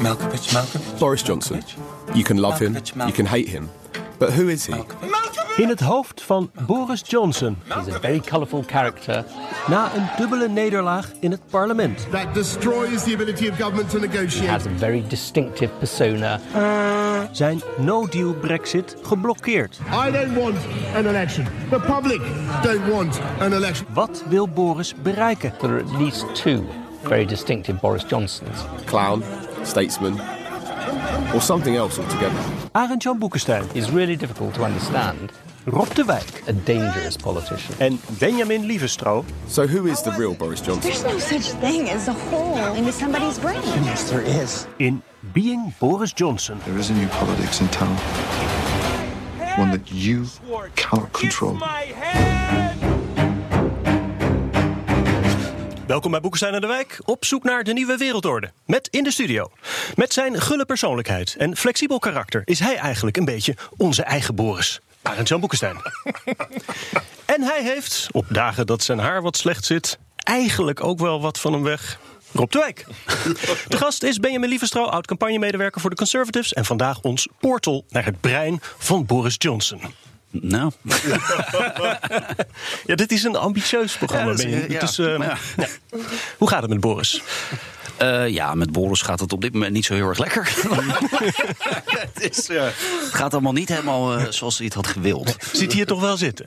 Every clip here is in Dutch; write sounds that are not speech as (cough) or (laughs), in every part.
Malkovich, Malkovich. Boris Johnson. You can love him, you can hate him. But who is he? In het hoofd van Boris Johnson. He's a very colorful character. Na een dubbele nederlaag in het parlement. that destroys the ability of government to negotiate. has a very distinctive persona. Zijn no-deal Brexit geblokkeerd. I don't want an election. The public don't want an election. Wat wil Boris bereiken? There are at least two very distinctive Boris Johnsons. Clown, statesman, or something else altogether? Arend Jan Boekenstein, It's really difficult to understand Rob de Wijk a dangerous politician. And Benjamin Lievestro. So who is the real Boris Johnson? There's no such thing as a hole into somebody's brain. Yes, there is. in Being Boris Johnson. There is a new politics in town. One that you cannot control. Welkom bij Boekenstein en de Wijk, op zoek naar de nieuwe wereldorde. Met in de studio. Met zijn gulle persoonlijkheid en flexibel karakter is hij eigenlijk een beetje onze eigen Boris. Arend Jan Boekenstein. (laughs) en hij heeft, op dagen dat zijn haar wat slecht zit, eigenlijk ook wel wat van hem weg. Rob de Wijk. (laughs) De gast is Benjamin Lievestro, oud-campagnemedewerker voor de Conservatives... en vandaag ons portal naar het brein van Boris Johnson. Nou, (laughs) Ja, dit is een ambitieus programma, Ja, is- eh. Hoe gaat het met Boris? eh, ja, met Boris gaat het op dit moment niet zo heel erg lekker. (laughs) het, is, eh, het gaat allemaal niet helemaal eh, zoals hij het had gewild. Ziet hij hier toch wel zitten?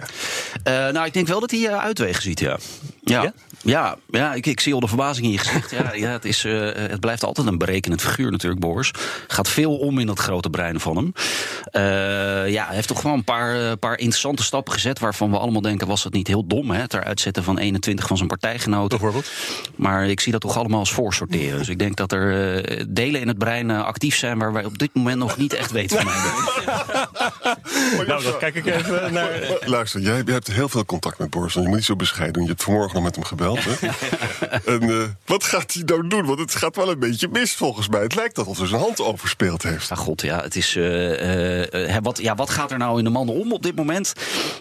Eh, nou, ik denk wel dat hij eh, uitwegen ziet, ja. Ja, Ja? ja? ja, ik, ik zie al de verbazing in je gezicht. Ja, ja, het, is, eh, het blijft altijd een berekenend figuur natuurlijk, Boris. Gaat veel om in dat grote brein van hem. Eh, ja, hij heeft toch wel een paar, eh, paar interessante stappen gezet... waarvan we allemaal denken, was het niet heel dom... Hè, het eruit zetten van 21 van zijn partijgenoten. Bijvoorbeeld? Maar ik zie dat toch allemaal als voorsorteren. Dus ik denk dat er delen in het brein actief zijn... waar wij op dit moment nog niet echt weten van mij. Nou, dan kijk ik even naar... Luister, jij hebt heel veel contact met Boris. want Je moet niet zo bescheiden doen. Je hebt vanmorgen nog met hem gebeld. Hè? (laughs) en eh, wat gaat hij nou doen? Want het gaat wel een beetje mis volgens mij. Het lijkt alsof hij zijn hand overspeeld heeft. Ja, god, ja, het is. eh, eh, wat, ja, wat gaat er nou in de mannen om op dit moment?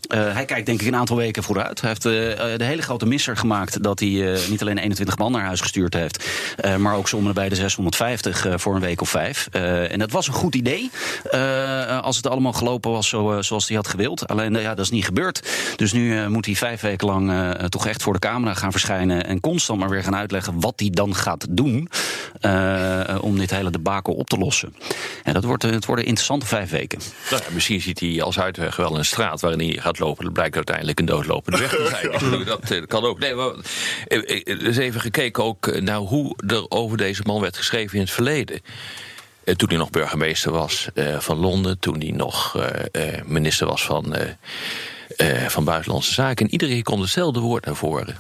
Eh, hij kijkt denk ik een aantal weken vooruit. Hij heeft de hele grote misser gemaakt dat hij eh, niet alleen 21 man naar huis gestuurd heeft, eh, maar ook zomaar bij de 650 eh, voor een week of vijf. Eh, en dat was een goed idee. eh, als het allemaal gelopen was zo, zoals hij had gewild. Alleen ja, dat is niet gebeurd. Dus nu eh, moet hij vijf weken lang eh, toch echt voor de camera gaan verschijnen en constant maar weer gaan uitleggen wat hij dan gaat doen eh, om dit hele debakel op te lossen. En dat wordt, eh, het worden interessante vijf weken. Nou ja, misschien ziet hij als uitweg wel een straat waarin hij gaat lopen. Dat blijkt uiteindelijk een doodlopende weg te (laughs) zijn. Bedoel, dat eh, kan ook. Nee, maar, eh, eh, er is even gekeken ook eh, naar hoe er over deze man werd geschreven in het verleden. Eh, Toen hij nog burgemeester was eh, van Londen, toen hij nog eh, eh, minister was van, eh, eh, van Buitenlandse Zaken. En iedereen kon hetzelfde woord naar voren: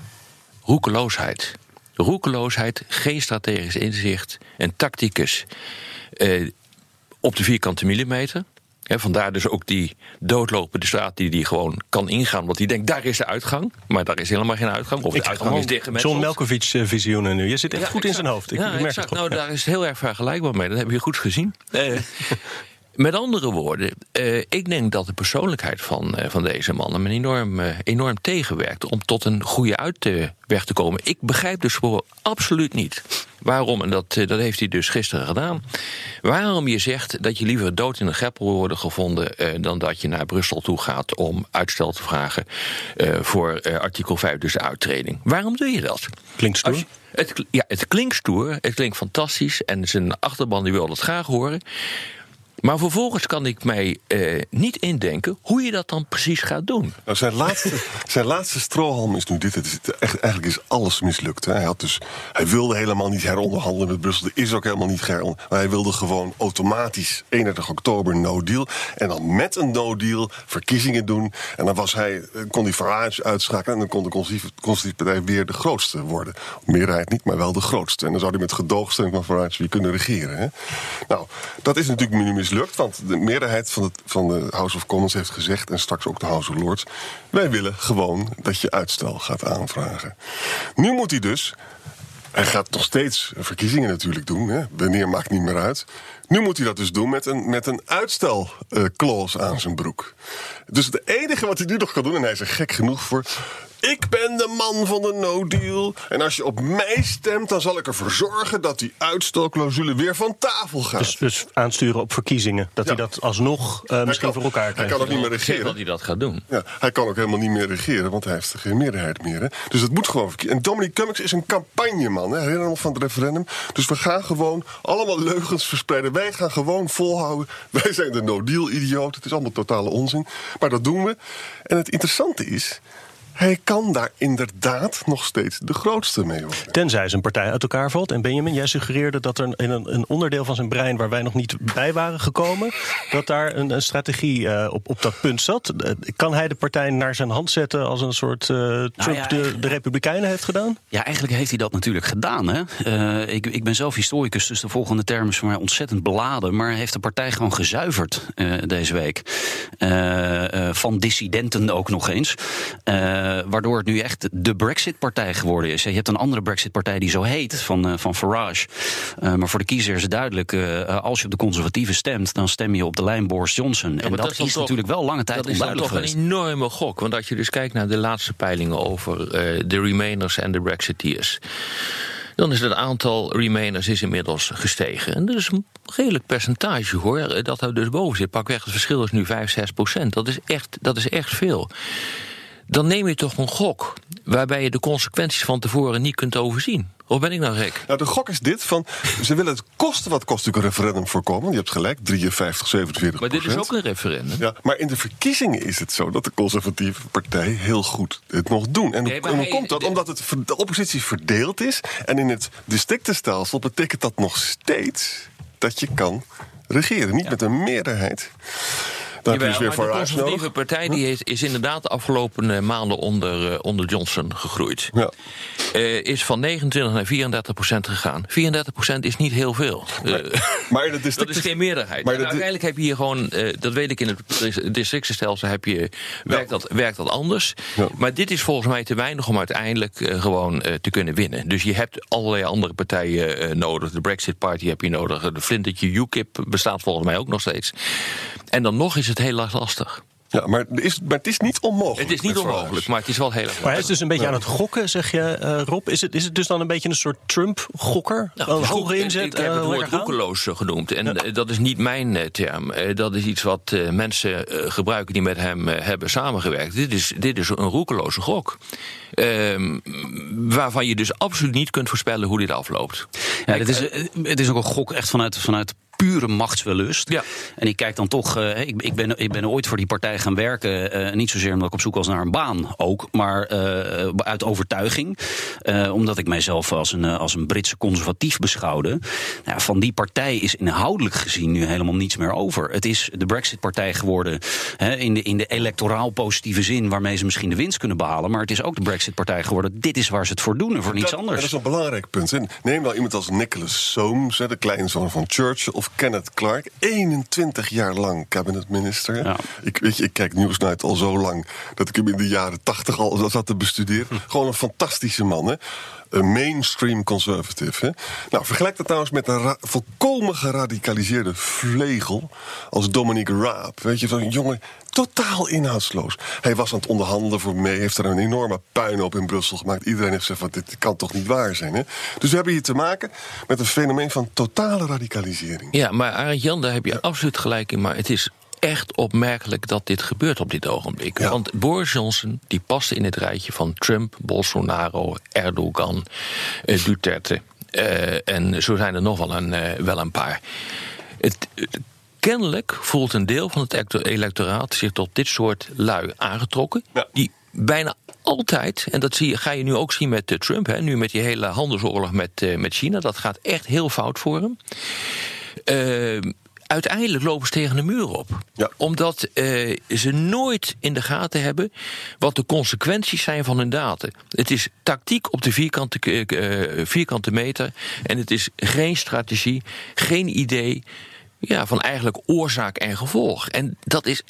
roekeloosheid. Roekeloosheid, geen strategisch inzicht en tacticus. Eh, op de vierkante millimeter. Vandaar dus ook die doodlopende straat die hij gewoon kan ingaan. Want hij denkt, daar is de uitgang. Maar daar is helemaal geen uitgang. Of de Ik uitgang is dicht John Melkovic-visioenen nu. Je zit echt Ja, goed in zijn hoofd. Ik, ja, ik merk Nou, daar is het heel erg vergelijkbaar mee. Dat heb je goed gezien. Eh, (laughs) met andere woorden, eh, ik denk dat de persoonlijkheid van, eh, van deze man hem enorm, eh, enorm tegenwerkt om tot een goede uitweg te komen. Ik begrijp dus voor absoluut niet waarom, en dat, dat heeft hij dus gisteren gedaan, waarom je zegt dat je liever dood in een greppel wil worden gevonden eh, dan dat je naar Brussel toe gaat om uitstel te vragen eh, voor eh, artikel 5, dus de uittreding. Waarom doe je dat? Klinkt stoer. Je- het, ja, het klinkt stoer, het klinkt fantastisch en zijn achterban die wil dat graag horen. Maar vervolgens kan ik mij eh, niet indenken hoe je dat dan precies gaat doen. Nou, zijn, laatste, (laughs) zijn laatste strohalm is nu dit. Het is echt, eigenlijk is alles mislukt. Hè. Hij, had dus, hij wilde helemaal niet heronderhandelen met Brussel. Er is ook helemaal niet heronderhandelen. Maar hij wilde gewoon automatisch 31 oktober no deal. En dan met een no deal verkiezingen doen. En dan was hij, eh, kon hij Farage uitschakelen. En dan kon de Conservatieve Partij weer de grootste worden. Meerderheid niet, maar wel de grootste. En dan zou hij met gedoogsteun van Farage weer kunnen regeren. Hè. Nou, dat is natuurlijk nu mislukt. Want de meerderheid van, het, van de House of Commons heeft gezegd... en straks ook de House of Lords... wij willen gewoon dat je uitstel gaat aanvragen. Nu moet hij dus... Hij gaat nog steeds verkiezingen natuurlijk doen. Hè. Wanneer maakt niet meer uit. Nu moet hij dat dus doen met een, met een uitstelclause aan zijn broek. Dus het enige wat hij nu nog kan doen, en hij is er gek genoeg voor. Ik ben de man van de no deal. En als je op mij stemt, dan zal ik ervoor zorgen dat die uitstelclausule weer van tafel gaat. Dus, dus aansturen op verkiezingen. Dat hij dat alsnog uh, misschien kan, voor elkaar krijgt. Hij kan ook niet meer regeren. dat hij dat gaat doen. Ja, hij kan ook helemaal niet meer regeren, want hij heeft geen meerderheid meer. Hè. Dus het moet gewoon verkiezen. En Dominic Cummings is een campagneman. Hè. Herinner nog van het referendum. Dus we gaan gewoon allemaal leugens verspreiden. Wij gaan gewoon volhouden. (laughs) Wij zijn de no-deal-idioot. Het is allemaal totale onzin. Maar dat doen we. En het interessante is. Hij kan daar inderdaad nog steeds de grootste mee worden. Tenzij zijn partij uit elkaar valt. En Benjamin, jij suggereerde dat er in een, een onderdeel van zijn brein waar wij nog niet bij waren gekomen, dat daar een, een strategie uh, op, op dat punt zat. Uh, kan hij de partij naar zijn hand zetten als een soort uh, Trump nou ja, de, de Republikeinen heeft gedaan? Ja, eigenlijk heeft hij dat natuurlijk gedaan. Hè? ik, ik ben zelf historicus, dus de volgende term is voor mij ontzettend beladen. Maar hij heeft de partij gewoon gezuiverd deze week. van dissidenten ook nog eens. Uh, waardoor het nu echt de Brexit-partij geworden is. Je hebt een andere Brexit-partij die zo heet, van, uh, van Farage. Uh, maar voor de kiezer is het duidelijk, als je op de conservatieven stemt... dan stem je op de lijn Boris Johnson. en dat, dat, is, natuurlijk wel lange tijd onduidelijk geweest. Dat is toch een enorme gok. Want als je dus kijkt naar de laatste peilingen over de Remainers en de Brexiteers dan is het aantal Remainers is inmiddels gestegen. En dat is een redelijk percentage hoor, dat er dus boven zit. Pakweg, het verschil is nu 5, 6 procent. Dat is echt, dat is echt veel dan neem je toch een gok waarbij je de consequenties van tevoren niet kunt overzien. Of ben ik nou gek? Nou, de gok is dit: van, ze willen het kosten wat kost natuurlijk een referendum voorkomen. Je hebt gelijk, 53, 47 Maar dit is ook een referendum. Ja, maar in de verkiezingen is het zo dat de conservatieve partij heel goed het nog doen. En, hoe komt dat? Omdat het, de oppositie verdeeld is. En in het districtenstelsel betekent dat nog steeds dat je kan regeren. Niet met een meerderheid. Is weer voor de conservatieve partij die is, is, inderdaad de afgelopen uh, maanden onder, uh, onder Johnson gegroeid. Ja. Uh, is van 29 naar 34 procent gegaan. 34 procent is niet heel veel. (laughs) maar dat is, (laughs) dat is geen meerderheid. Maar uiteindelijk heb je hier gewoon, dat weet ik in het districtenstelsel, heb je, werkt, ja. dat, werkt dat anders. Ja. Maar dit is volgens mij te weinig om uiteindelijk gewoon te kunnen winnen. Dus je hebt allerlei andere partijen nodig. De Brexit Party heb je nodig. De flintertje UKIP bestaat volgens mij ook nog steeds. En dan nog is het heel lastig. Ja, maar, is, maar het is niet onmogelijk. Het is niet onmogelijk, maar het is wel heel erg Maar hij is dus een beetje aan het gokken, zeg je, uh, Rob. Is het, is het dus dan een beetje een soort Trump-gokker? Nou, een hoge inzet? Ik heb uh, het woord roekeloos genoemd. En ja. dat is niet mijn term. dat is iets wat mensen gebruiken die met hem hebben samengewerkt. Dit is, dit is een roekeloze gok. Ehm, waarvan je dus absoluut niet kunt voorspellen hoe dit afloopt. Ja, het, is, het is ook een gok echt vanuit, vanuit pure machtswellust. Ja. En ik kijk dan toch, uh, ik, ik, ben, ik ben ooit voor die partij gaan werken. Uh, niet zozeer omdat ik op zoek was naar een baan ook, maar uh, uit overtuiging. omdat ik mijzelf als een, als een Britse conservatief beschouwde. Nou, van die partij is inhoudelijk gezien nu helemaal niets meer over. Het is de Brexit-partij geworden in, de, in de electoraal positieve zin, waarmee ze misschien de winst kunnen behalen. Maar het is ook de Brexit-partij geworden. Dit is waar ze het voor doen en voor niets anders. Dat is een belangrijk punt. Neem wel iemand als Nicholas Soames, de kleinzoon van Churchill. Of Kenneth Clark, 21 jaar lang cabinetminister. Ja. Ik, weet je, ik kijk Nieuwsnight al zo lang dat ik hem in de jaren 80 al zat te bestuderen. Hm. Gewoon een fantastische man, hè? Mainstream conservative. Hè? Nou, vergelijk dat trouwens met een volkomen geradicaliseerde vlegel als Dominic Raab. Weet je, van jongen, totaal inhoudsloos. Hij was aan het onderhandelen voor mee, heeft er een enorme puin op in Brussel gemaakt. Iedereen heeft gezegd van dit kan toch niet waar zijn. Hè? Dus we hebben hier te maken met een fenomeen van totale radicalisering. Ja, maar Arend Jan, daar heb je absoluut gelijk in. Maar het is echt opmerkelijk dat dit gebeurt op dit ogenblik. Want Boris Johnson die past in het rijtje van Trump, Bolsonaro, Erdogan, eh, Duterte. Uh, en zo zijn er nog wel een, uh, wel een paar. Het, kennelijk voelt een deel van het electoraat zich tot dit soort lui aangetrokken. Die bijna altijd, en dat zie je, ga je nu ook zien met uh, Trump, hè, nu met die hele handelsoorlog met, uh, met China, dat gaat echt heel fout voor hem. Uh, uiteindelijk lopen ze tegen de muur op. Ja. Omdat uh, ze nooit in de gaten hebben wat de consequenties zijn van hun daden. Het is tactiek op de vierkante, uh, vierkante meter. En het is geen strategie, geen idee ja, van eigenlijk oorzaak en gevolg. En dat is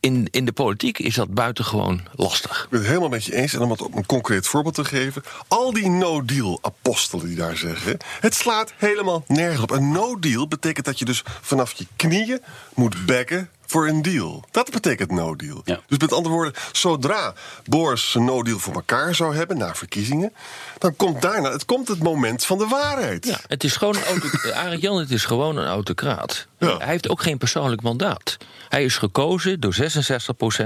in, in de politiek is dat buitengewoon lastig. Ik ben het helemaal met je eens. En om het op een concreet voorbeeld te geven. Al die no-deal-apostelen die daar zeggen. Het slaat helemaal nergens op. Een no-deal betekent dat je dus vanaf je knieën moet bekken voor een deal. Dat betekent no deal. Ja. Dus met andere woorden, zodra Boris een no deal voor elkaar zou hebben na verkiezingen, dan komt daarna het, komt het moment van de waarheid. Ja, het is gewoon een (laughs) Jan, het is gewoon een autocraat. Ja. Hij heeft ook geen persoonlijk mandaat. Hij is gekozen door 66%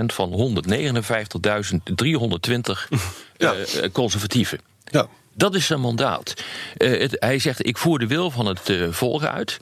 van 159.320 (laughs) Ja. eh, conservatieven. Ja. Dat is zijn mandaat. Eh, het- hij zegt: Ik voer de wil van het eh, volk uit.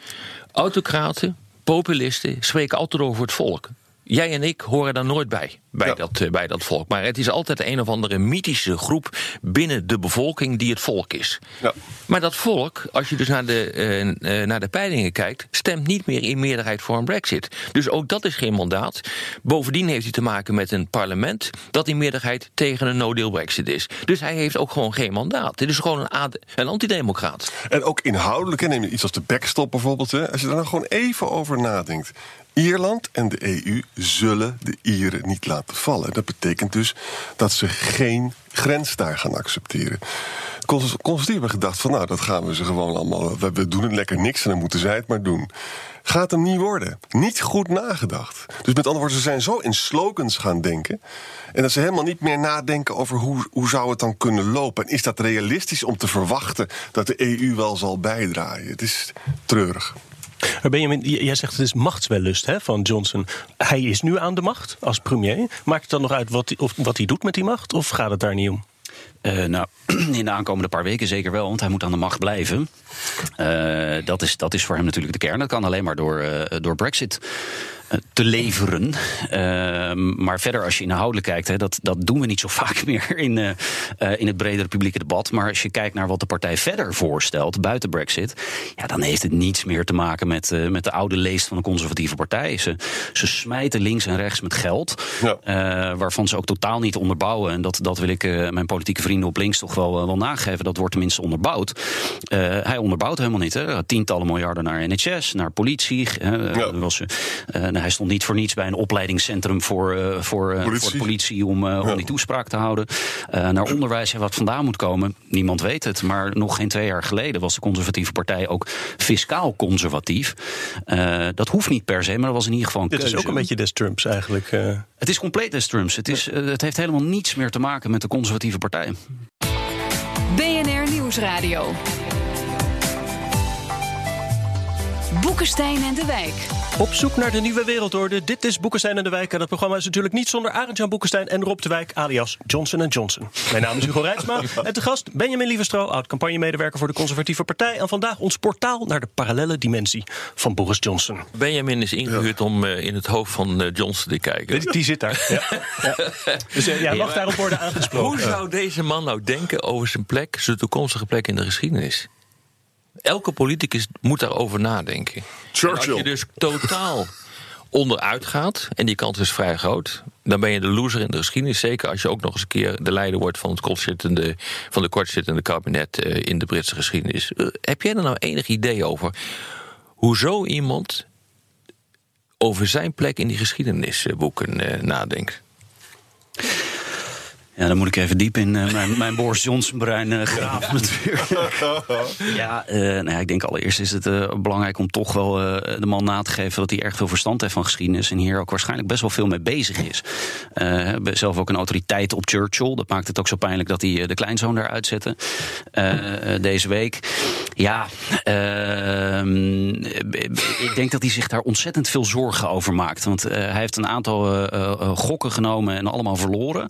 Autocraten, populisten spreken altijd over het volk. Jij en ik horen daar nooit bij, bij, Ja. dat, eh, bij dat volk. Maar het is altijd een of andere mythische groep binnen de bevolking die het volk is. Ja. Maar dat volk, als je dus naar de, eh, eh, naar de peilingen kijkt, stemt niet meer in meerderheid voor een brexit. Dus ook dat is geen mandaat. Bovendien heeft hij te maken met een parlement dat in meerderheid tegen een no-deal brexit is. Dus hij heeft ook gewoon geen mandaat. Dit is gewoon een, een antidemocraat. En ook inhoudelijk, neem je iets als de backstop bijvoorbeeld. Hè, als je daar nou gewoon even over nadenkt. Ierland en de EU zullen de Ieren niet laten vallen. Dat betekent dus dat ze geen grens daar gaan accepteren. Cons- Conservatieven hebben gedacht van nou, dat gaan we ze gewoon allemaal... We, doen het lekker niks en dan moeten zij het maar doen. Gaat hem niet worden. Niet goed nagedacht. Dus met andere woorden, ze zijn zo in slogans gaan denken... en dat ze helemaal niet meer nadenken over hoe, hoe zou het dan kunnen lopen. En is dat realistisch om te verwachten dat de EU wel zal bijdragen? Het is treurig. Maar Benjamin, jij zegt het is machtswellust hè, van Johnson. Hij is nu aan de macht als premier. Maakt het dan nog uit wat of, wat hij doet met die macht? Of gaat het daar niet om? Eh, nou, (clears throat) in de aankomende paar weken zeker wel, want hij moet aan de macht blijven. Eh, dat, is, dat is voor hem natuurlijk de kern. Dat kan alleen maar door, eh, door Brexit te leveren. Eh, maar verder, als je inhoudelijk kijkt, hè, dat, dat doen we niet zo (laughs) vaak meer in, in het bredere publieke debat. Maar als je kijkt naar wat de partij verder voorstelt, buiten Brexit, ja, dan heeft het niets meer te maken met, met de oude leest van de conservatieve partij. Ze, ze smijten links en rechts met geld, Ja. waarvan ze ook totaal niet onderbouwen. En dat, dat wil ik mijn politieke vrienden op links toch wel, eh, wel nageven. Dat wordt tenminste onderbouwd. Eh, hij onderbouwt helemaal niet. Hè. Tientallen miljarden naar NHS, naar politie. hè. Ja. Was, eh, nou, hij stond niet voor niets bij een opleidingscentrum voor, eh, voor, eh, Politie. voor de politie om, eh, om Ja. die toespraak te houden. Eh, naar onderwijs en wat vandaan moet komen. Niemand weet het. Maar nog geen twee jaar geleden was de conservatieve partij ook fiscaal conservatief. Eh, dat hoeft niet per se, maar dat was in ieder geval een Dit is ook een beetje des Trumps eigenlijk. eh. Het is compleet des Trumps. Het, is, het heeft helemaal niets meer te maken met de conservatieve partij. BNR Nieuwsradio. Boekenstein en de Wijk. Op zoek naar de nieuwe wereldorde. Dit is Boekenstein en de Wijk. En dat programma is natuurlijk niet zonder Arend-Jan Boekenstein en Rob de Wijk, alias Johnson Johnson. Mijn naam is Hugo Reitsma. (laughs) en te gast Benjamin Lieverstro, oud-campagnemedewerker voor de Conservatieve Partij. En vandaag ons portaal naar de parallele dimensie van Boris Johnson. Benjamin is ingehuurd om eh, in het hoofd van eh, Johnson te kijken. Die, die zit daar. Ja. (laughs) Ja. Dus eh, jij mag daarop worden aangesproken. Hoe zou deze man nou denken over zijn plek, zijn toekomstige plek in de geschiedenis? Elke politicus moet daarover nadenken. En als je dus totaal (laughs) onderuit gaat, en die kans is vrij groot, dan ben je de loser in de geschiedenis. Zeker als je ook nog eens een keer de leider wordt van het kortzittende, van de kortzittende kabinet eh, in de Britse geschiedenis. Eh, heb jij er nou enig idee over hoe zo iemand over zijn plek in die geschiedenisboeken eh, nadenkt? Ja, dan moet ik even diep in eh, mijn, (laughs) mijn Boris Johnson brein eh, graven natuurlijk. (laughs) Ja, eh, nou ja, ik denk allereerst is het belangrijk om toch wel de man na te geven dat hij erg veel verstand heeft van geschiedenis en hier ook waarschijnlijk best wel veel mee bezig is. Zelf ook een autoriteit op Churchill. Dat maakt het ook zo pijnlijk dat hij de kleinzoon daar uitzette eh, eh, deze week. Ja, ehm, ik denk dat hij zich daar ontzettend veel zorgen over maakt. Want hij heeft een aantal gokken genomen en allemaal verloren.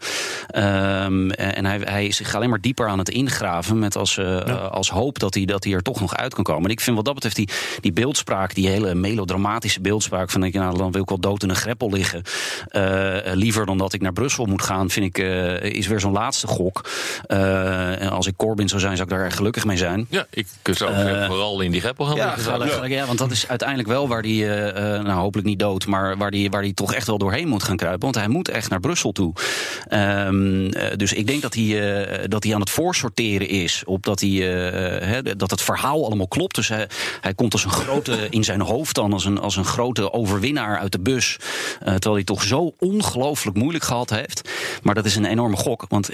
Ehm, en hij, hij is zich alleen maar dieper aan het ingraven met als, eh, als hoop dat hij, dat hij er toch nog uit kan komen. En ik vind wat dat betreft die, die beeldspraak, die hele melodramatische beeldspraak van denk je, nou, dan wil ik wel dood in een greppel liggen. Eh, liever dan dat ik naar Brussel moet gaan, vind ik, eh, is weer zo'n laatste gok. Eh, en als ik Corbyn zou zijn, zou ik daar erg gelukkig mee zijn. Ja, ik zou Eh, vooral in die greppel gaan Ja, liggen. ga- ja, want dat is uiteindelijk wel waar hij, eh, eh, nou hopelijk niet dood, maar waar hij waar die toch echt wel doorheen moet gaan kruipen. Want hij moet echt naar Brussel toe. Ehm, eh, dus ik denk dat hij, eh, dat hij aan het voorsorteren is op dat, hij, eh, dat het verhaal allemaal klopt. Dus hij, hij komt als een grote, (laughs) in zijn hoofd dan, als een, als een grote overwinnaar uit de bus. Terwijl hij toch zo ongelooflijk moeilijk gehad heeft. Maar dat is een enorme gok. Want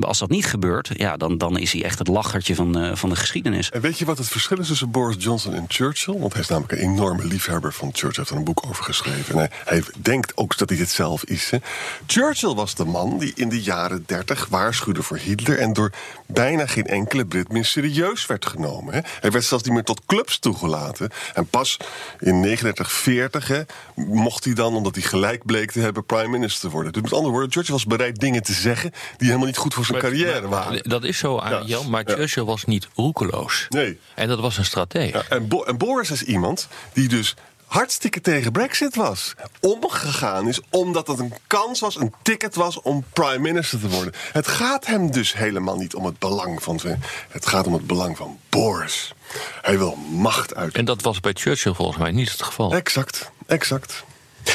als dat niet gebeurt, ja, dan, dan is hij echt het lachertje van, van de geschiedenis. En weet je wat het verschil is tussen Boris Johnson en Churchill? Want hij is namelijk een enorme liefhebber van Churchill. Hij heeft er een boek over geschreven. En hij, hij denkt ook dat hij het zelf is. Hè. Churchill was de man die in de jaren 30 waarschuwde voor Hitler... en door bijna geen enkele Brit meer serieus werd genomen. Hè. Hij werd zelfs niet meer tot clubs toegelaten. En pas in 3940 hè, mocht hij dan, omdat hij gelijk bleek te hebben... prime minister worden. Dus met andere woorden, Churchill was bereid dingen te zeggen... die helemaal niet goed voor zijn Maar- carrière maar- waren. Dat is zo, Ja. Jan, maar Ja. Churchill was niet roekeloos. Nee. En dat was een strateeg. Ja, en, Bo- en Boris is iemand die dus hartstikke tegen Brexit was. Omgegaan is omdat het een kans was, een ticket was om prime minister te worden. Het gaat hem dus helemaal niet om het belang van zijn. Het gaat om het belang van Boris. Hij wil macht uit. En dat was bij Churchill volgens mij niet het geval. Exact, exact.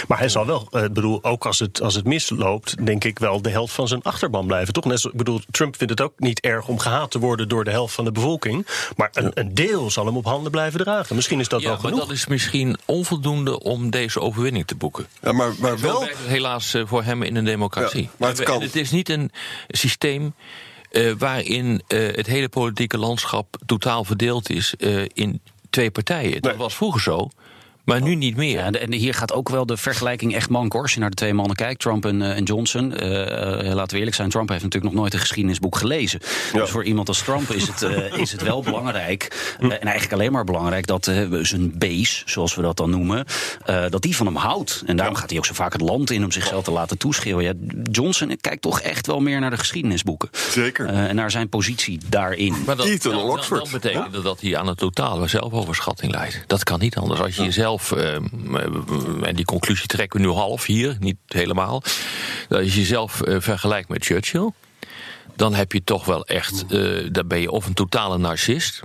Maar hij zal wel, eh, ik bedoel, ook als het, als het misloopt, denk ik wel de helft van zijn achterban blijven. Toch? Net zo, ik bedoel, Trump vindt het ook niet erg om gehaat te worden door de helft van de bevolking. Maar een, een deel zal hem op handen blijven dragen. Misschien is dat ja, wel maar genoeg. dat is misschien onvoldoende om deze overwinning te boeken. Ja, maar, maar wel. helaas eh, voor hem in een democratie. Ja, maar het En kan. het is niet een systeem eh, waarin eh, het hele politieke landschap totaal verdeeld is eh, in twee partijen. Dat Nee. was vroeger zo, maar nu niet meer. Ja, en- en hier gaat ook wel de vergelijking echt mank hoor. Als je naar de twee mannen kijkt, Trump en, eh, en Johnson. eh, eh, laten we eerlijk zijn, Trump heeft natuurlijk nog nooit een geschiedenisboek gelezen. Dus voor iemand als Trump is het, eh, is het wel belangrijk. eh, en eigenlijk alleen maar belangrijk dat eh, zijn base, zoals we dat dan noemen, eh, dat die van hem houdt. En daarom gaat hij ook zo vaak het land in om zichzelf te laten toeschreeuwen. Ja, Johnson kijkt toch echt wel meer naar de geschiedenisboeken. Zeker. Eh, en naar zijn positie daarin. Maar dat, dan, dan- Oxford. dan betekent dat dat hij aan een totale zelfoverschatting leidt. Dat kan niet anders. Als je jezelf, eh, en die conclusie trekken we nu half hier, niet helemaal. Als je jezelf eh, vergelijkt met Churchill, dan heb je toch wel echt, eh, dan ben je of een totale narcist,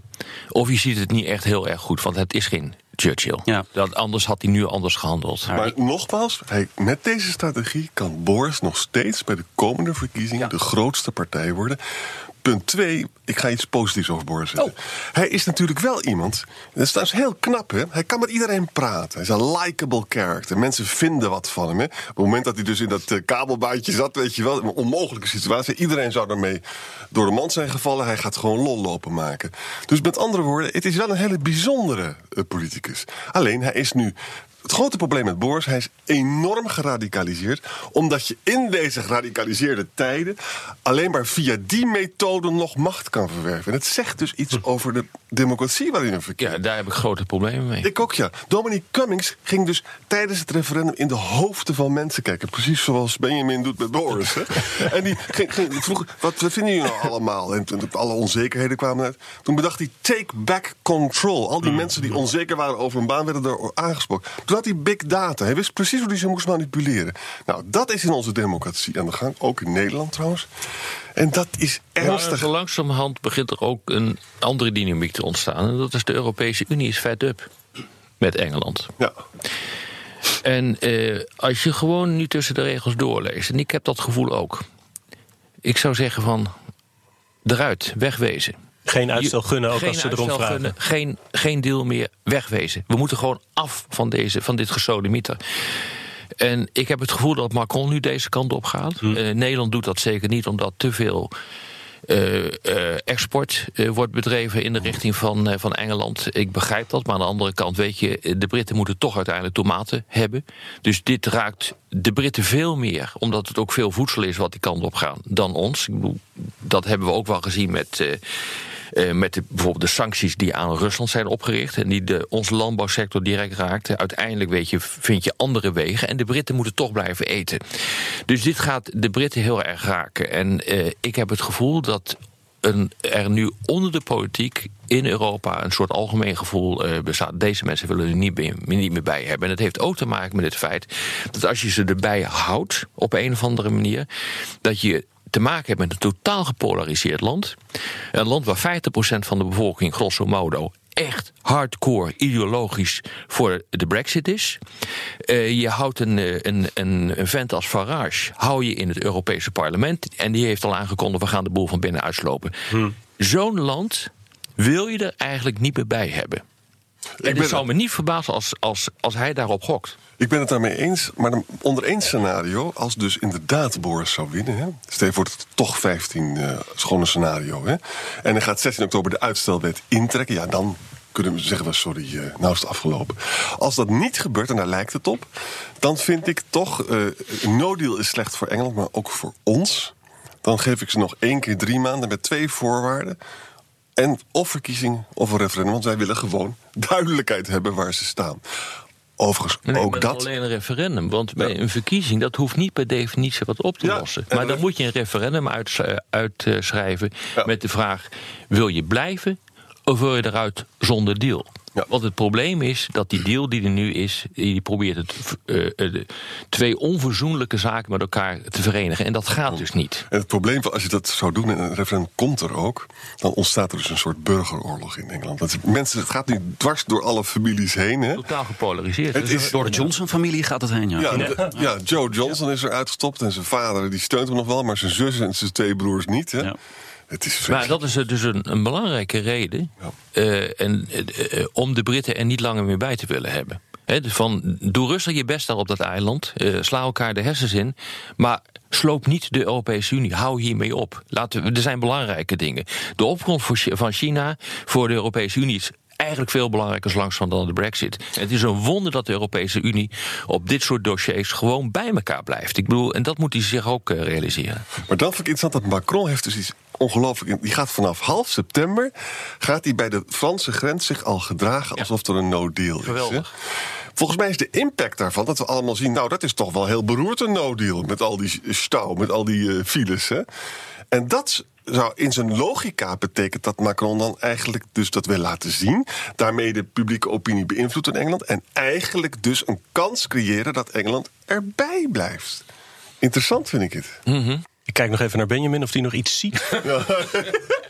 of je ziet het niet echt heel erg goed, want het is geen Churchill. Ja. Dat, anders had hij nu anders gehandeld. Maar nogmaals, hij, met deze strategie kan Boris nog steeds bij de komende verkiezingen de grootste partij worden. Punt twee, ik ga iets positiefs over Boris zeggen. Hij is natuurlijk wel iemand, dat is trouwens heel knap, hè? hij kan met iedereen praten. Hij is een likable character. Mensen vinden wat van hem. Hè? Op het moment dat hij dus in dat eh, kabelbaantje zat, weet je wel, een onmogelijke situatie. Iedereen zou daarmee door de mand zijn gevallen. Hij gaat gewoon lol lopen maken. Dus met andere woorden, het is wel een hele bijzondere eh, politicus. Alleen, hij is nu het grote probleem met Boris, hij is enorm geradicaliseerd. Omdat je in deze geradicaliseerde tijden alleen maar via die methode nog macht kan verwerven. En het zegt dus iets over de democratie waarin we verkeren. Ja, daar heb ik grote problemen mee. Ik ook, ja. Dominic Cummings ging dus tijdens het referendum in de hoofden van mensen kijken. Precies zoals Benjamin doet met Boris. Hè? (laughs) en die ging, ging, vroeg, wat vinden jullie nou allemaal? En toen alle onzekerheden kwamen uit. Toen bedacht hij, take back control. Al die mensen die onzeker waren over een baan werden er aangesproken. Toen had hij big data. Hij wist precies hoe hij ze moest manipuleren. Nou, dat is in onze democratie aan de gang. Ook in Nederland trouwens. En dat is ernstig. Maar langzamerhand begint er ook een andere dynamiek te ontstaan. En dat is de Europese Unie is fed up met Engeland. Ja. En eh, als je gewoon nu tussen de regels doorleest, en ik heb dat gevoel ook. Ik zou zeggen van, eruit, wegwezen. Geen uitstel gunnen ook Geen als ze erom vragen. gunnen, geen, geen deal meer, wegwezen. We moeten gewoon af van, deze, van dit gesodemieter. En ik heb het gevoel dat Macron nu deze kant op gaat. Hm. Eh, Nederland doet dat zeker niet, omdat te veel eh, eh, export wordt bedreven in de richting van, van Engeland. Ik begrijp dat, maar aan de andere kant weet je, de Britten moeten toch uiteindelijk tomaten hebben. Dus dit raakt de Britten veel meer, omdat het ook veel voedsel is wat die kant op gaat, dan ons. Ik bedoel, dat hebben we ook wel gezien met. Eh, met bijvoorbeeld de sancties die aan Rusland zijn opgericht en die de, onze landbouwsector direct raakten. Uiteindelijk weet je, vind je andere wegen en de Britten moeten toch blijven eten. Dus dit gaat de Britten heel erg raken. En eh, ik heb het gevoel dat er nu onder de politiek in Europa een soort algemeen gevoel eh, bestaat. Deze mensen willen er niet niet meer bij hebben. En dat heeft ook te maken met het feit dat als je ze erbij houdt op een of andere manier, dat je te maken hebt met een totaal gepolariseerd land. Een land waar 50% van de bevolking, grosso modo, echt hardcore ideologisch voor de brexit is. Uh, je houdt een, eh, een, een, een vent als Farage hou je in het Europese parlement... en die heeft al aangekondigd, we gaan de boel van binnen uitslopen. Hmm. Zo'n land wil je er eigenlijk niet meer bij hebben. En het zou me niet verbazen als, als, als hij daarop gokt. Ik ben het daarmee eens, maar dan onder één scenario, als dus inderdaad Boris zou winnen, hè, stel voor het toch 15 uh, schone scenario, hè, en hij gaat 16 oktober de uitstelwet intrekken, ja, dan kunnen we zeggen we sorry, uh, nou is het afgelopen. Als dat niet gebeurt, en daar lijkt het op, dan vind ik toch, uh, no deal is slecht voor Engeland, maar ook voor ons. Dan geef ik ze nog één keer drie maanden met twee voorwaarden. En of verkiezingen of een referendum, want wij willen gewoon duidelijkheid hebben waar ze staan. Overigens nee, ook dat. alleen een referendum. Want bij een verkiezing, dat hoeft niet per definitie wat op te Ja, lossen. en Maar dan moet je een referendum eh, uitschrijven met de vraag: wil je blijven of wil je eruit zonder deal? Want het probleem is dat die deal die er nu is, die probeert het, eh, eh, twee onverzoenlijke zaken met elkaar te verenigen. En dat gaat dus niet. En het probleem van als je dat zou doen en een referendum komt er ook, dan ontstaat er dus een soort burgeroorlog in Engeland. Dat is- mensen, het gaat nu dwars door alle families heen. Hè? Totaal gepolariseerd. Het is- Door de Johnson-familie gaat het heen, ja. Ja, de- ja, Joe Johnson is er uitgestopt en zijn vader die steunt hem nog wel, maar zijn zus en zijn twee broers niet. Hè? Het is Maar dat is dus een, een belangrijke reden eh, en, eh, eh, om de Britten er niet langer meer bij te willen hebben. Dus van, doe rustig je best daar op dat eiland. eh, sla elkaar de hersens in. Maar sloop niet de Europese Unie. Hou hiermee op. Laten we, er zijn belangrijke dingen. De opkomst van China voor de Europese Unie is eigenlijk veel belangrijker langs van dan de brexit. Het is een wonder dat de Europese Unie op dit soort dossiers gewoon bij elkaar blijft. Ik bedoel, en dat moet hij zich ook eh, realiseren. Maar dan vind ik interessant dat Macron heeft dus iets ongelooflijk. Die gaat vanaf half september gaat hij bij de Franse grens zich al gedragen alsof er een no deal is. hè? Geweldig. Volgens mij is de impact daarvan dat we allemaal zien. Nou, dat is toch wel heel beroerd een no deal met al die stouw, met al die eh, files. Hè? En dat zou in zijn logica betekent dat Macron dan eigenlijk dus dat wil laten zien. Daarmee de publieke opinie beïnvloedt in Engeland. En eigenlijk dus een kans creëren dat Engeland erbij blijft. Interessant vind ik het. Ik kijk nog even naar Benjamin of hij nog iets ziet. Ja, (laughs) (laughs)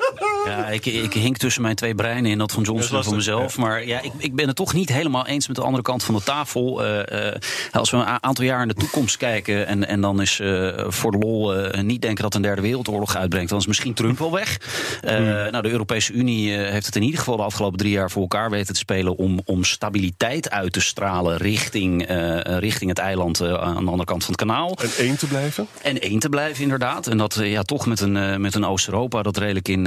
ik, ik hink tussen mijn twee breinen in dat van Johnson en van mezelf. Maar ja, ik, ik ben het toch niet helemaal eens met de andere kant van de tafel. Eh, eh, als we een aantal jaar in de toekomst kijken en, en dan is eh, voor de lol eh, niet denken dat een derde wereldoorlog uitbrengt, dan is misschien Trump wel weg. Eh, Nou, de Europese Unie eh, heeft het in ieder geval de afgelopen drie jaar voor elkaar weten te spelen om, om stabiliteit uit te stralen richting, eh, richting het eiland aan de andere kant van het kanaal. En één te blijven? En één te blijven, inderdaad. En dat ja, toch met een, met een Oost-Europa dat redelijk in,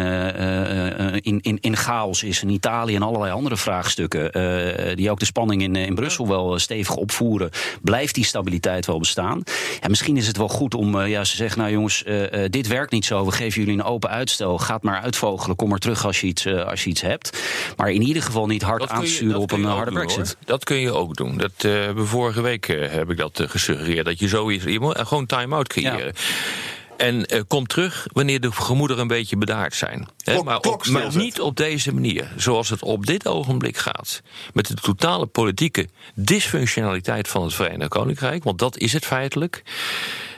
in, in, in chaos is. En Italië en allerlei andere vraagstukken. eh, die ook de spanning in, eh, in Brussel wel eh, stevig opvoeren. Blijft die stabiliteit wel bestaan? Ja, misschien is het wel goed om eh, juist te zeggen: Nou jongens, eh, eh, dit werkt niet zo. We geven jullie een open uitstel. Gaat maar uitvogelen. Kom maar terug als je iets, eh, als je iets hebt. Maar in ieder geval niet hard aansturen op een eh, harde brexit. Dat kun je ook doen. Dat, eh, vorige week eh, heb ik dat eh, gesuggereerd. Dat je zoiets. Je moet gewoon time-out creëren. En eh, kom terug wanneer de gemoederen een beetje bedaard zijn. Hè, maar, op, maar niet op deze manier. Zoals het op dit ogenblik gaat. Met de totale politieke dysfunctionaliteit van het Verenigd Koninkrijk. Want dat is het feitelijk.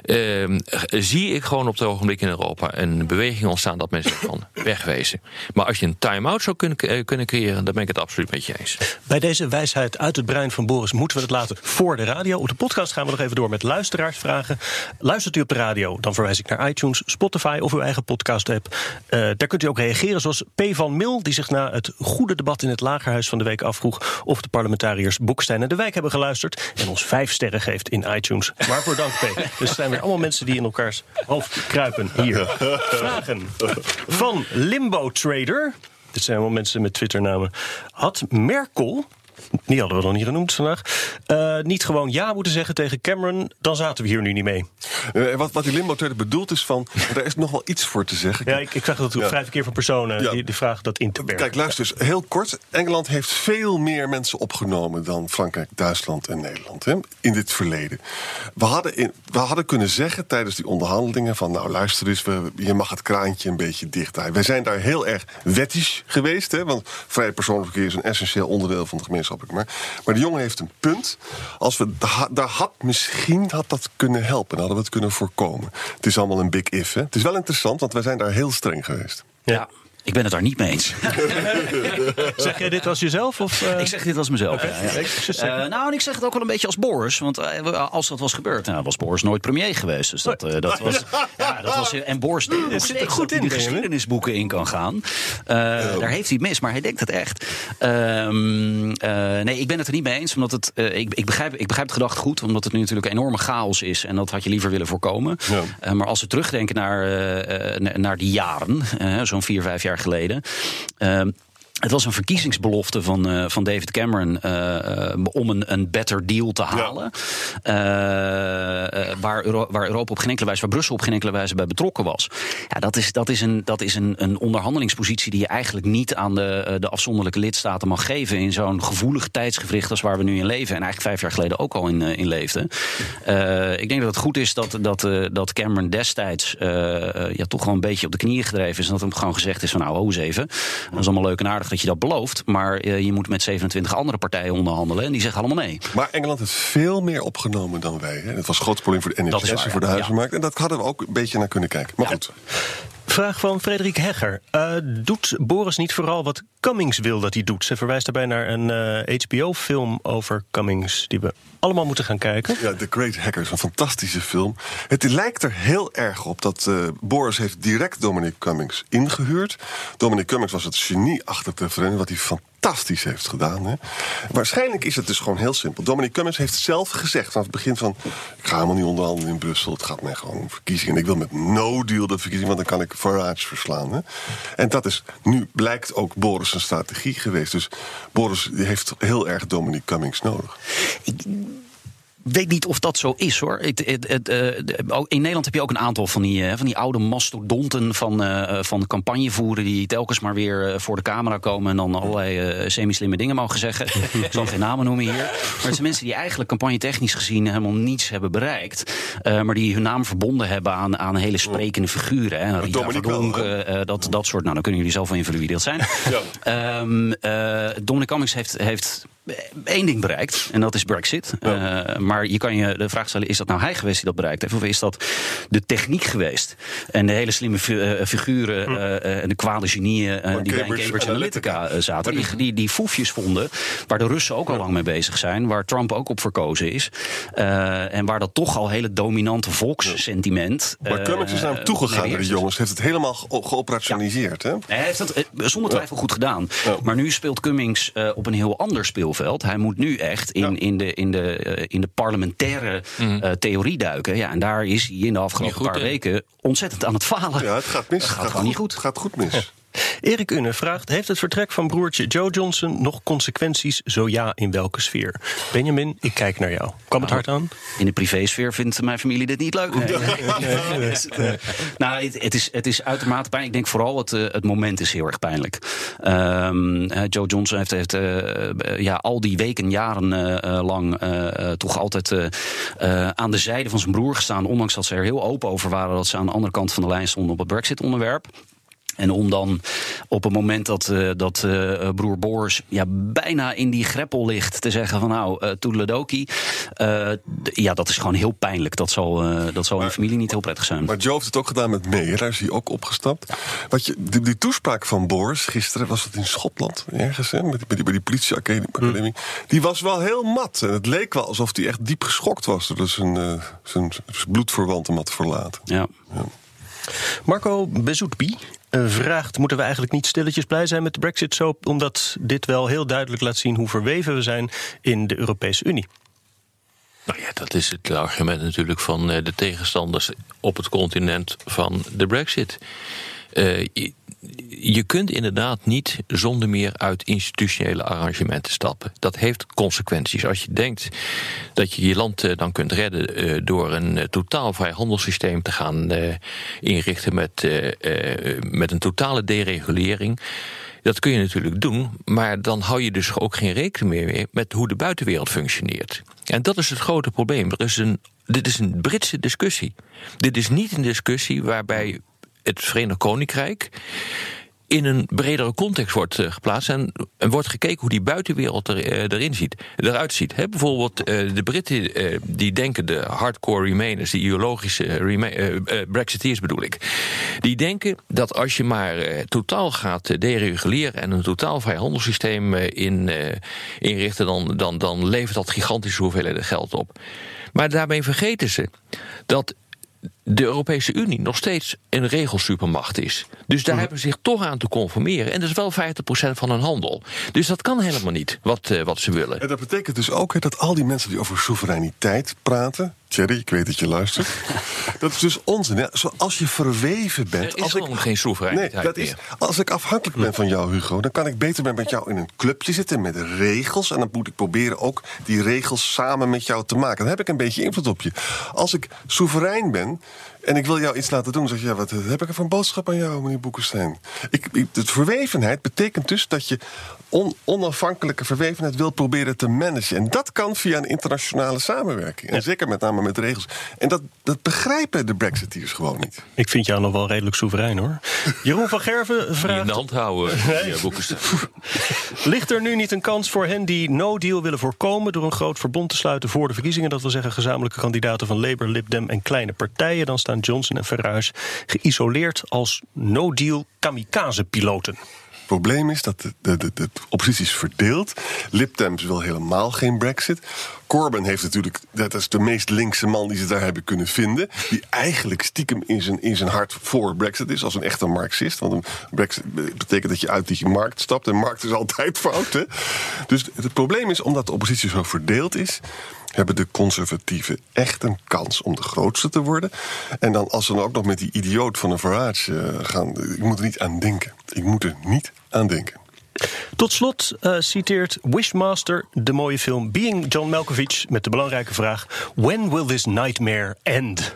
Ehm, zie ik gewoon op het ogenblik in Europa een beweging ontstaan dat mensen van (clears throat) wegwezen. Maar als je een time-out zou kunnen, eh, kunnen creëren, dan ben ik het absoluut met je eens. Bij deze wijsheid uit het brein van Boris moeten we het laten voor de radio. Op de podcast gaan we nog even door met luisteraarsvragen. Luistert u op de radio, dan verwijs ik naar iTunes, Spotify of uw eigen podcast-app. Eh, daar kunt u ook reageren, zoals P. van Mil, die zich na het goede debat in het Lagerhuis van de week afvroeg of de parlementariërs Boekstein en de Wijk hebben geluisterd en ons vijf sterren geeft in iTunes. Waarvoor dank, P. Dus het zijn allemaal mensen die in elkaars hoofd kruipen hier. (laughs) Vragen van Limbo Trader. Dit zijn allemaal mensen met Twitternamen. Had Merkel die hadden we nog niet genoemd vandaag. Uh, niet gewoon ja moeten zeggen tegen Cameron, dan zaten we hier nu niet mee. Uh, wat, wat die limbo tweede bedoelt is van, er is nog wel iets voor te zeggen. Ja, ik, ik zag dat ja. vrij verkeer van personen ja. die, die vragen dat in te bergen. Kijk, luister eens, heel kort. Engeland heeft veel meer mensen opgenomen dan Frankrijk, Duitsland en Nederland hè, in dit verleden. We hadden, in, we hadden kunnen zeggen tijdens die onderhandelingen van, nou luister eens, we, je mag het kraantje een beetje dicht. Wij zijn daar heel erg wettisch geweest, hè, want vrij persoonlijk verkeer is een essentieel onderdeel van de Maar, maar de jongen heeft een punt. Als we, daar had misschien had dat kunnen helpen, dan hadden we het kunnen voorkomen. Het is allemaal een big if. Hè. Het is wel interessant, want wij zijn daar heel streng geweest. Ja. Ik ben het daar niet mee eens. (laughs) zeg jij dit als jezelf? Of, uh... Ik zeg dit als mezelf. Okay. Ja, ja. Uh, nou, en ik zeg het ook wel een beetje als Boris. Want uh, als dat was gebeurd, nou, was Boris nooit premier geweest. Dus dat, dat was. (laughs) Ja, dat was en Boris denkt nog steeds goed dat hij de geschiedenisboeken in kan gaan. Daar heeft hij mis, maar hij denkt het echt. Um, nee, ik ben het er niet mee eens. Omdat het, ik, ik, begrijp, ik begrijp het gedacht goed, omdat het nu natuurlijk een enorme chaos is. En dat had je liever willen voorkomen. maar als we terugdenken naar, naar die jaren, zo'n vier, vijf jaar geleden. Uh, het was een verkiezingsbelofte van, uh, van David Cameron uh, uh, om een, een better deal te halen. Ja. waar, Euro waar Europa op geen enkele wijze, waar Brussel op geen enkele wijze bij betrokken was. Ja, dat is, dat is, een, dat is een, een onderhandelingspositie die je eigenlijk niet aan de, de afzonderlijke lidstaten mag geven in zo'n gevoelig tijdsgevricht als waar we nu in leven. En eigenlijk vijf jaar geleden ook al in, in leefden. ik denk dat het goed is dat, dat, dat Cameron destijds ja, toch gewoon een beetje op de knieën gedreven is. En dat hem gewoon gezegd is van nou, ho eens even. Dat is allemaal leuk en aardig dat je dat belooft. Maar uh, je moet met 27 andere partijen onderhandelen. En die zeggen allemaal nee. Maar Engeland heeft veel meer opgenomen dan wij. Hè? Het was een groot probleem voor de NHS en voor de huizenmarkt. Ja. En dat hadden we ook een beetje naar kunnen kijken. Maar ja. goed. Vraag van Frederik Hegger. Uh, doet Boris niet vooral wat Cummings wil dat hij doet? Ze verwijst daarbij naar een HBO-film over Cummings... die we allemaal moeten gaan kijken. Ja, The Great Hackers, een fantastische film. Het lijkt er heel erg op dat uh, Boris heeft direct Dominic Cummings ingehuurd. Dominic Cummings was het genie achter te verrennen... wat hij fantastisch heeft gedaan. Hè? Waarschijnlijk is het dus gewoon heel simpel. Dominic Cummings heeft zelf gezegd vanaf het begin van... ik ga helemaal niet onderhandelen in Brussel, het gaat mij gewoon om verkiezingen. En ik wil met no deal de verkiezingen, want dan kan ik Farage verslaan. Hè? En dat is, nu blijkt ook Boris strategie geweest. Dus Boris heeft heel erg Dominic Cummings nodig. Weet niet of dat zo is hoor. Het, het, het, uh, in Nederland heb je ook een aantal van die, uh, van die oude mastodonten van, uh, van campagne voeren. die telkens maar weer voor de camera komen. en dan allerlei semi-slimme dingen mogen zeggen. (laughs) Ik zal geen namen noemen hier. Maar het zijn mensen die eigenlijk campagne-technisch gezien helemaal niets hebben bereikt. maar die hun naam verbonden hebben aan, aan hele sprekende figuren. Hè. Rita Verdonk, dat, dat soort. Nou, dan kunnen jullie zelf wel invullen wie dat zijn. Ja. Um, Dominic Cummings heeft. heeft één ding bereikt. En dat is Brexit. Uh, maar je kan je de vraag stellen: is dat nou hij geweest die dat bereikt heeft? Of is dat de techniek geweest? En de hele slimme uh, figuren uh, en de kwade genieën die bij Cambridge Analytica zaten. Die, die, die foefjes vonden. Waar de Russen ook al lang mee bezig zijn. Waar Trump ook op verkozen is. en waar dat toch al hele dominante volkssentiment. Maar Cummings is naar hem toegegaan, de jongens. Heeft het helemaal ge geoperationaliseerd. Ja. Hè? Hij heeft het zonder twijfel goed gedaan. Maar nu speelt Cummings op een heel ander speel hij moet nu echt in, ja. in, de, in, de, uh, in de parlementaire mm. uh, theorie duiken. Ja, en daar is hij in de afgelopen goed, paar he? weken ontzettend aan het falen. Ja, het gaat mis. Het gaat, gaat gewoon niet goed. Het gaat goed mis. Erik Unne vraagt: Heeft het vertrek van broertje Joe Johnson nog consequenties? Zo ja, in welke sfeer? Benjamin, ik kijk naar jou. Kwam het hard aan? In de privésfeer vindt mijn familie dit niet leuk. Nee. nee, nee, (laughs) nee. nou, het, is, het is uitermate pijnlijk. Ik denk vooral het, uh, het moment is heel erg pijnlijk. Um, uh, Joe Johnson heeft, heeft uh, ja, al die weken, jaren lang toch altijd aan de zijde van zijn broer gestaan. Ondanks dat ze er heel open over waren dat ze aan de andere kant van de lijn stonden op het Brexit-onderwerp. En om dan op het moment dat, uh, dat uh, broer Boris ja, bijna in die greppel ligt te zeggen van nou, uh, toedeledoki. ja, dat is gewoon heel pijnlijk. Dat zal, dat zal maar, in familie niet heel prettig zijn. Maar Joe heeft het ook gedaan met Meyer, daar is hij ook opgestapt. Ja. Wat je, die, die, toespraak van Boris gisteren, was het in Schotland ergens, hè, met, bij, die, bij die politieacademie. Hm. Die was wel heel mat. En het leek wel alsof hij echt diep geschokt was doordat zijn, zijn bloedverwant hem had verlaten. Ja. ja. Marco Bezoetbi vraagt: moeten we eigenlijk niet stilletjes blij zijn met de Brexit zo, omdat dit wel heel duidelijk laat zien hoe verweven we zijn in de Europese Unie? Nou ja, dat is het argument natuurlijk van de tegenstanders op het continent van de Brexit. Eh, je, kunt inderdaad niet zonder meer uit institutionele arrangementen stappen. Dat heeft consequenties. Als je denkt dat je je land eh, dan kunt redden eh, door een totaal vrij handelssysteem te gaan inrichten met, met een totale deregulering. Dat kun je natuurlijk doen, maar dan hou je dus ook geen rekening meer mee met hoe de buitenwereld functioneert. En dat is het grote probleem. Een, dit is een Britse discussie. Dit is niet een discussie waarbij het Verenigd Koninkrijk in een bredere context wordt eh, geplaatst en, wordt gekeken hoe die buitenwereld er, eh, erin ziet, eruit ziet. Bijvoorbeeld eh, de Britten die denken, de hardcore remainers, die ideologische rema- eh, brexiteers bedoel ik, die denken dat als je maar totaal gaat dereguleren en een totaal vrij handelssysteem eh, in, inrichten, dan, dan, dan levert dat gigantische hoeveelheden geld op. Maar daarmee vergeten ze dat de Europese Unie nog steeds een regelsupermacht is. Dus daar hebben ze zich toch aan te conformeren. En dat is wel 50% van hun handel. Dus dat kan helemaal niet wat, eh, wat ze willen. En dat betekent dus ook dat al die mensen die over soevereiniteit praten. Thierry, ik weet dat je luistert. (laughs) dat is dus onzin. Hè? Zoals je verweven bent. Er is als gewoon geen soevereiniteit Nee, dat is, als ik afhankelijk ben van jou, Hugo, dan kan ik beter met jou in een clubje zitten met regels. En dan moet ik proberen ook die regels samen met jou te maken. Dan heb ik een beetje invloed op je. Als ik soeverein ben. En ik wil jou iets laten doen. Zeg je, ja, wat heb ik er voor een boodschap aan jou, meneer Boekenstein? Ik, ik, de verwevenheid betekent dus dat je on, onafhankelijke verwevenheid wil proberen te managen. En dat kan via een internationale samenwerking. En zeker met name met regels. En dat, dat begrijpen de Brexiteers gewoon niet. Ik vind jou nog wel redelijk soeverein hoor. Jeroen van Gerven (laughs) Niet in vraagt... de hand houden, (laughs) Nee. Boekenstein. (laughs) Ligt er nu niet een kans voor hen die no-deal willen voorkomen... door een groot verbond te sluiten voor de verkiezingen? Dat wil zeggen gezamenlijke kandidaten van Labour, Lib Dem en kleine partijen. Dan staan Johnson en Farage geïsoleerd als no-deal kamikaze-piloten. Probleem is dat de, de, de, de oppositie is verdeeld. Lib Dems wil helemaal geen brexit. Corbyn heeft natuurlijk, dat is de meest linkse man die ze daar hebben kunnen vinden. Die eigenlijk stiekem in zijn, in zijn hart voor brexit is, als een echte marxist. Want een brexit betekent dat je uit die markt stapt. En markt is altijd fout. Hè? Dus het probleem is, omdat de oppositie zo verdeeld is hebben de conservatieven echt een kans om de grootste te worden. En dan als ze dan ook nog met die idioot van een Farage eh, gaan... Ik moet er niet aan denken. Ik moet er niet aan denken. Tot slot eh, citeert Wishmaster de mooie film Being John Malkovich... met de belangrijke vraag... When will this nightmare end?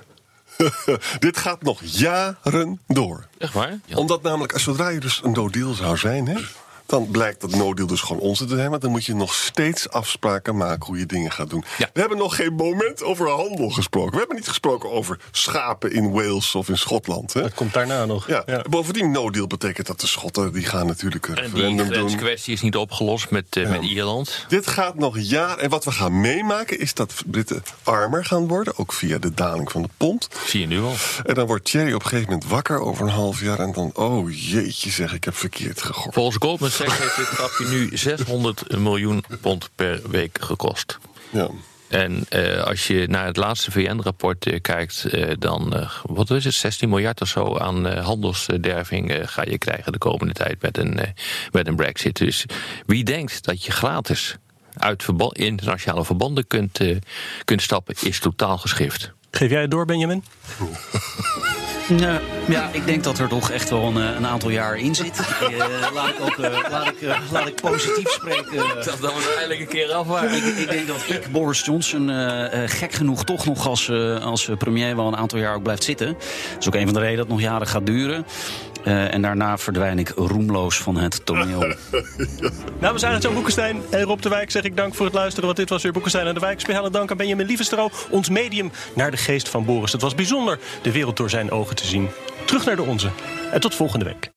(laughs) Dit gaat nog jaren door. Echt waar? Ja. Omdat namelijk, als zodra je dus een no-deal zou zijn... Hè, dan blijkt dat no-deal dus gewoon onzin te zijn. Want dan moet je nog steeds afspraken maken hoe je dingen gaat doen. Ja. We hebben nog geen moment over handel gesproken. We hebben niet gesproken over schapen in Wales of in Schotland. Hè? Dat komt daarna nog. Ja. Bovendien, no-deal betekent dat de Schotten... die gaan natuurlijk een En die referendum doen. grenskwestie is niet opgelost met, eh, met Ierland. Dit gaat nog jaar. En wat we gaan meemaken is dat Britten armer gaan worden. Ook via de daling van de pond. Zie je nu al. En dan wordt Thierry op een gegeven moment wakker over een half jaar. En dan, oh jeetje zeg, ik heb verkeerd gegokt. Volgens Goldman Sachs heeft dit grapje nu 600 miljoen pond per week gekost. Ja. En eh, als je naar het laatste VN-rapport eh, kijkt, eh, dan wat is het, 16 miljard of zo aan eh, handelsderving eh, ga je krijgen de komende tijd met een, met een brexit. Dus wie denkt dat je gratis uit verba- internationale verbanden kunt, kunt stappen, is totaal geschift. Geef jij het door, Benjamin? (laughs) Ja, ja, ik denk dat er toch echt wel een, eh, een aantal jaar in zit. (laughs) Eh, laat, ik ook, eh, laat, ik, laat ik positief spreken. (laughs) Dat dat we eindelijk een keer af waren. Ik, ik denk dat ik, Boris Johnson, gek genoeg toch nog als, als premier wel een aantal jaar ook blijft zitten. Dat is ook een van de redenen dat het nog jaren gaat duren. Eh, en daarna verdwijn ik roemloos van het toneel. Namens Arend Jan Boekenstein en Rob de Wijk zeg ik dank voor het luisteren. Want dit was weer Boekenstein en de Wijk. Speciale dank aan Benjamin Lievestro, ons medium naar de geest van Boris. Het was bijzonder de wereld door zijn ogen te zien. Terug naar de onze. En tot volgende week.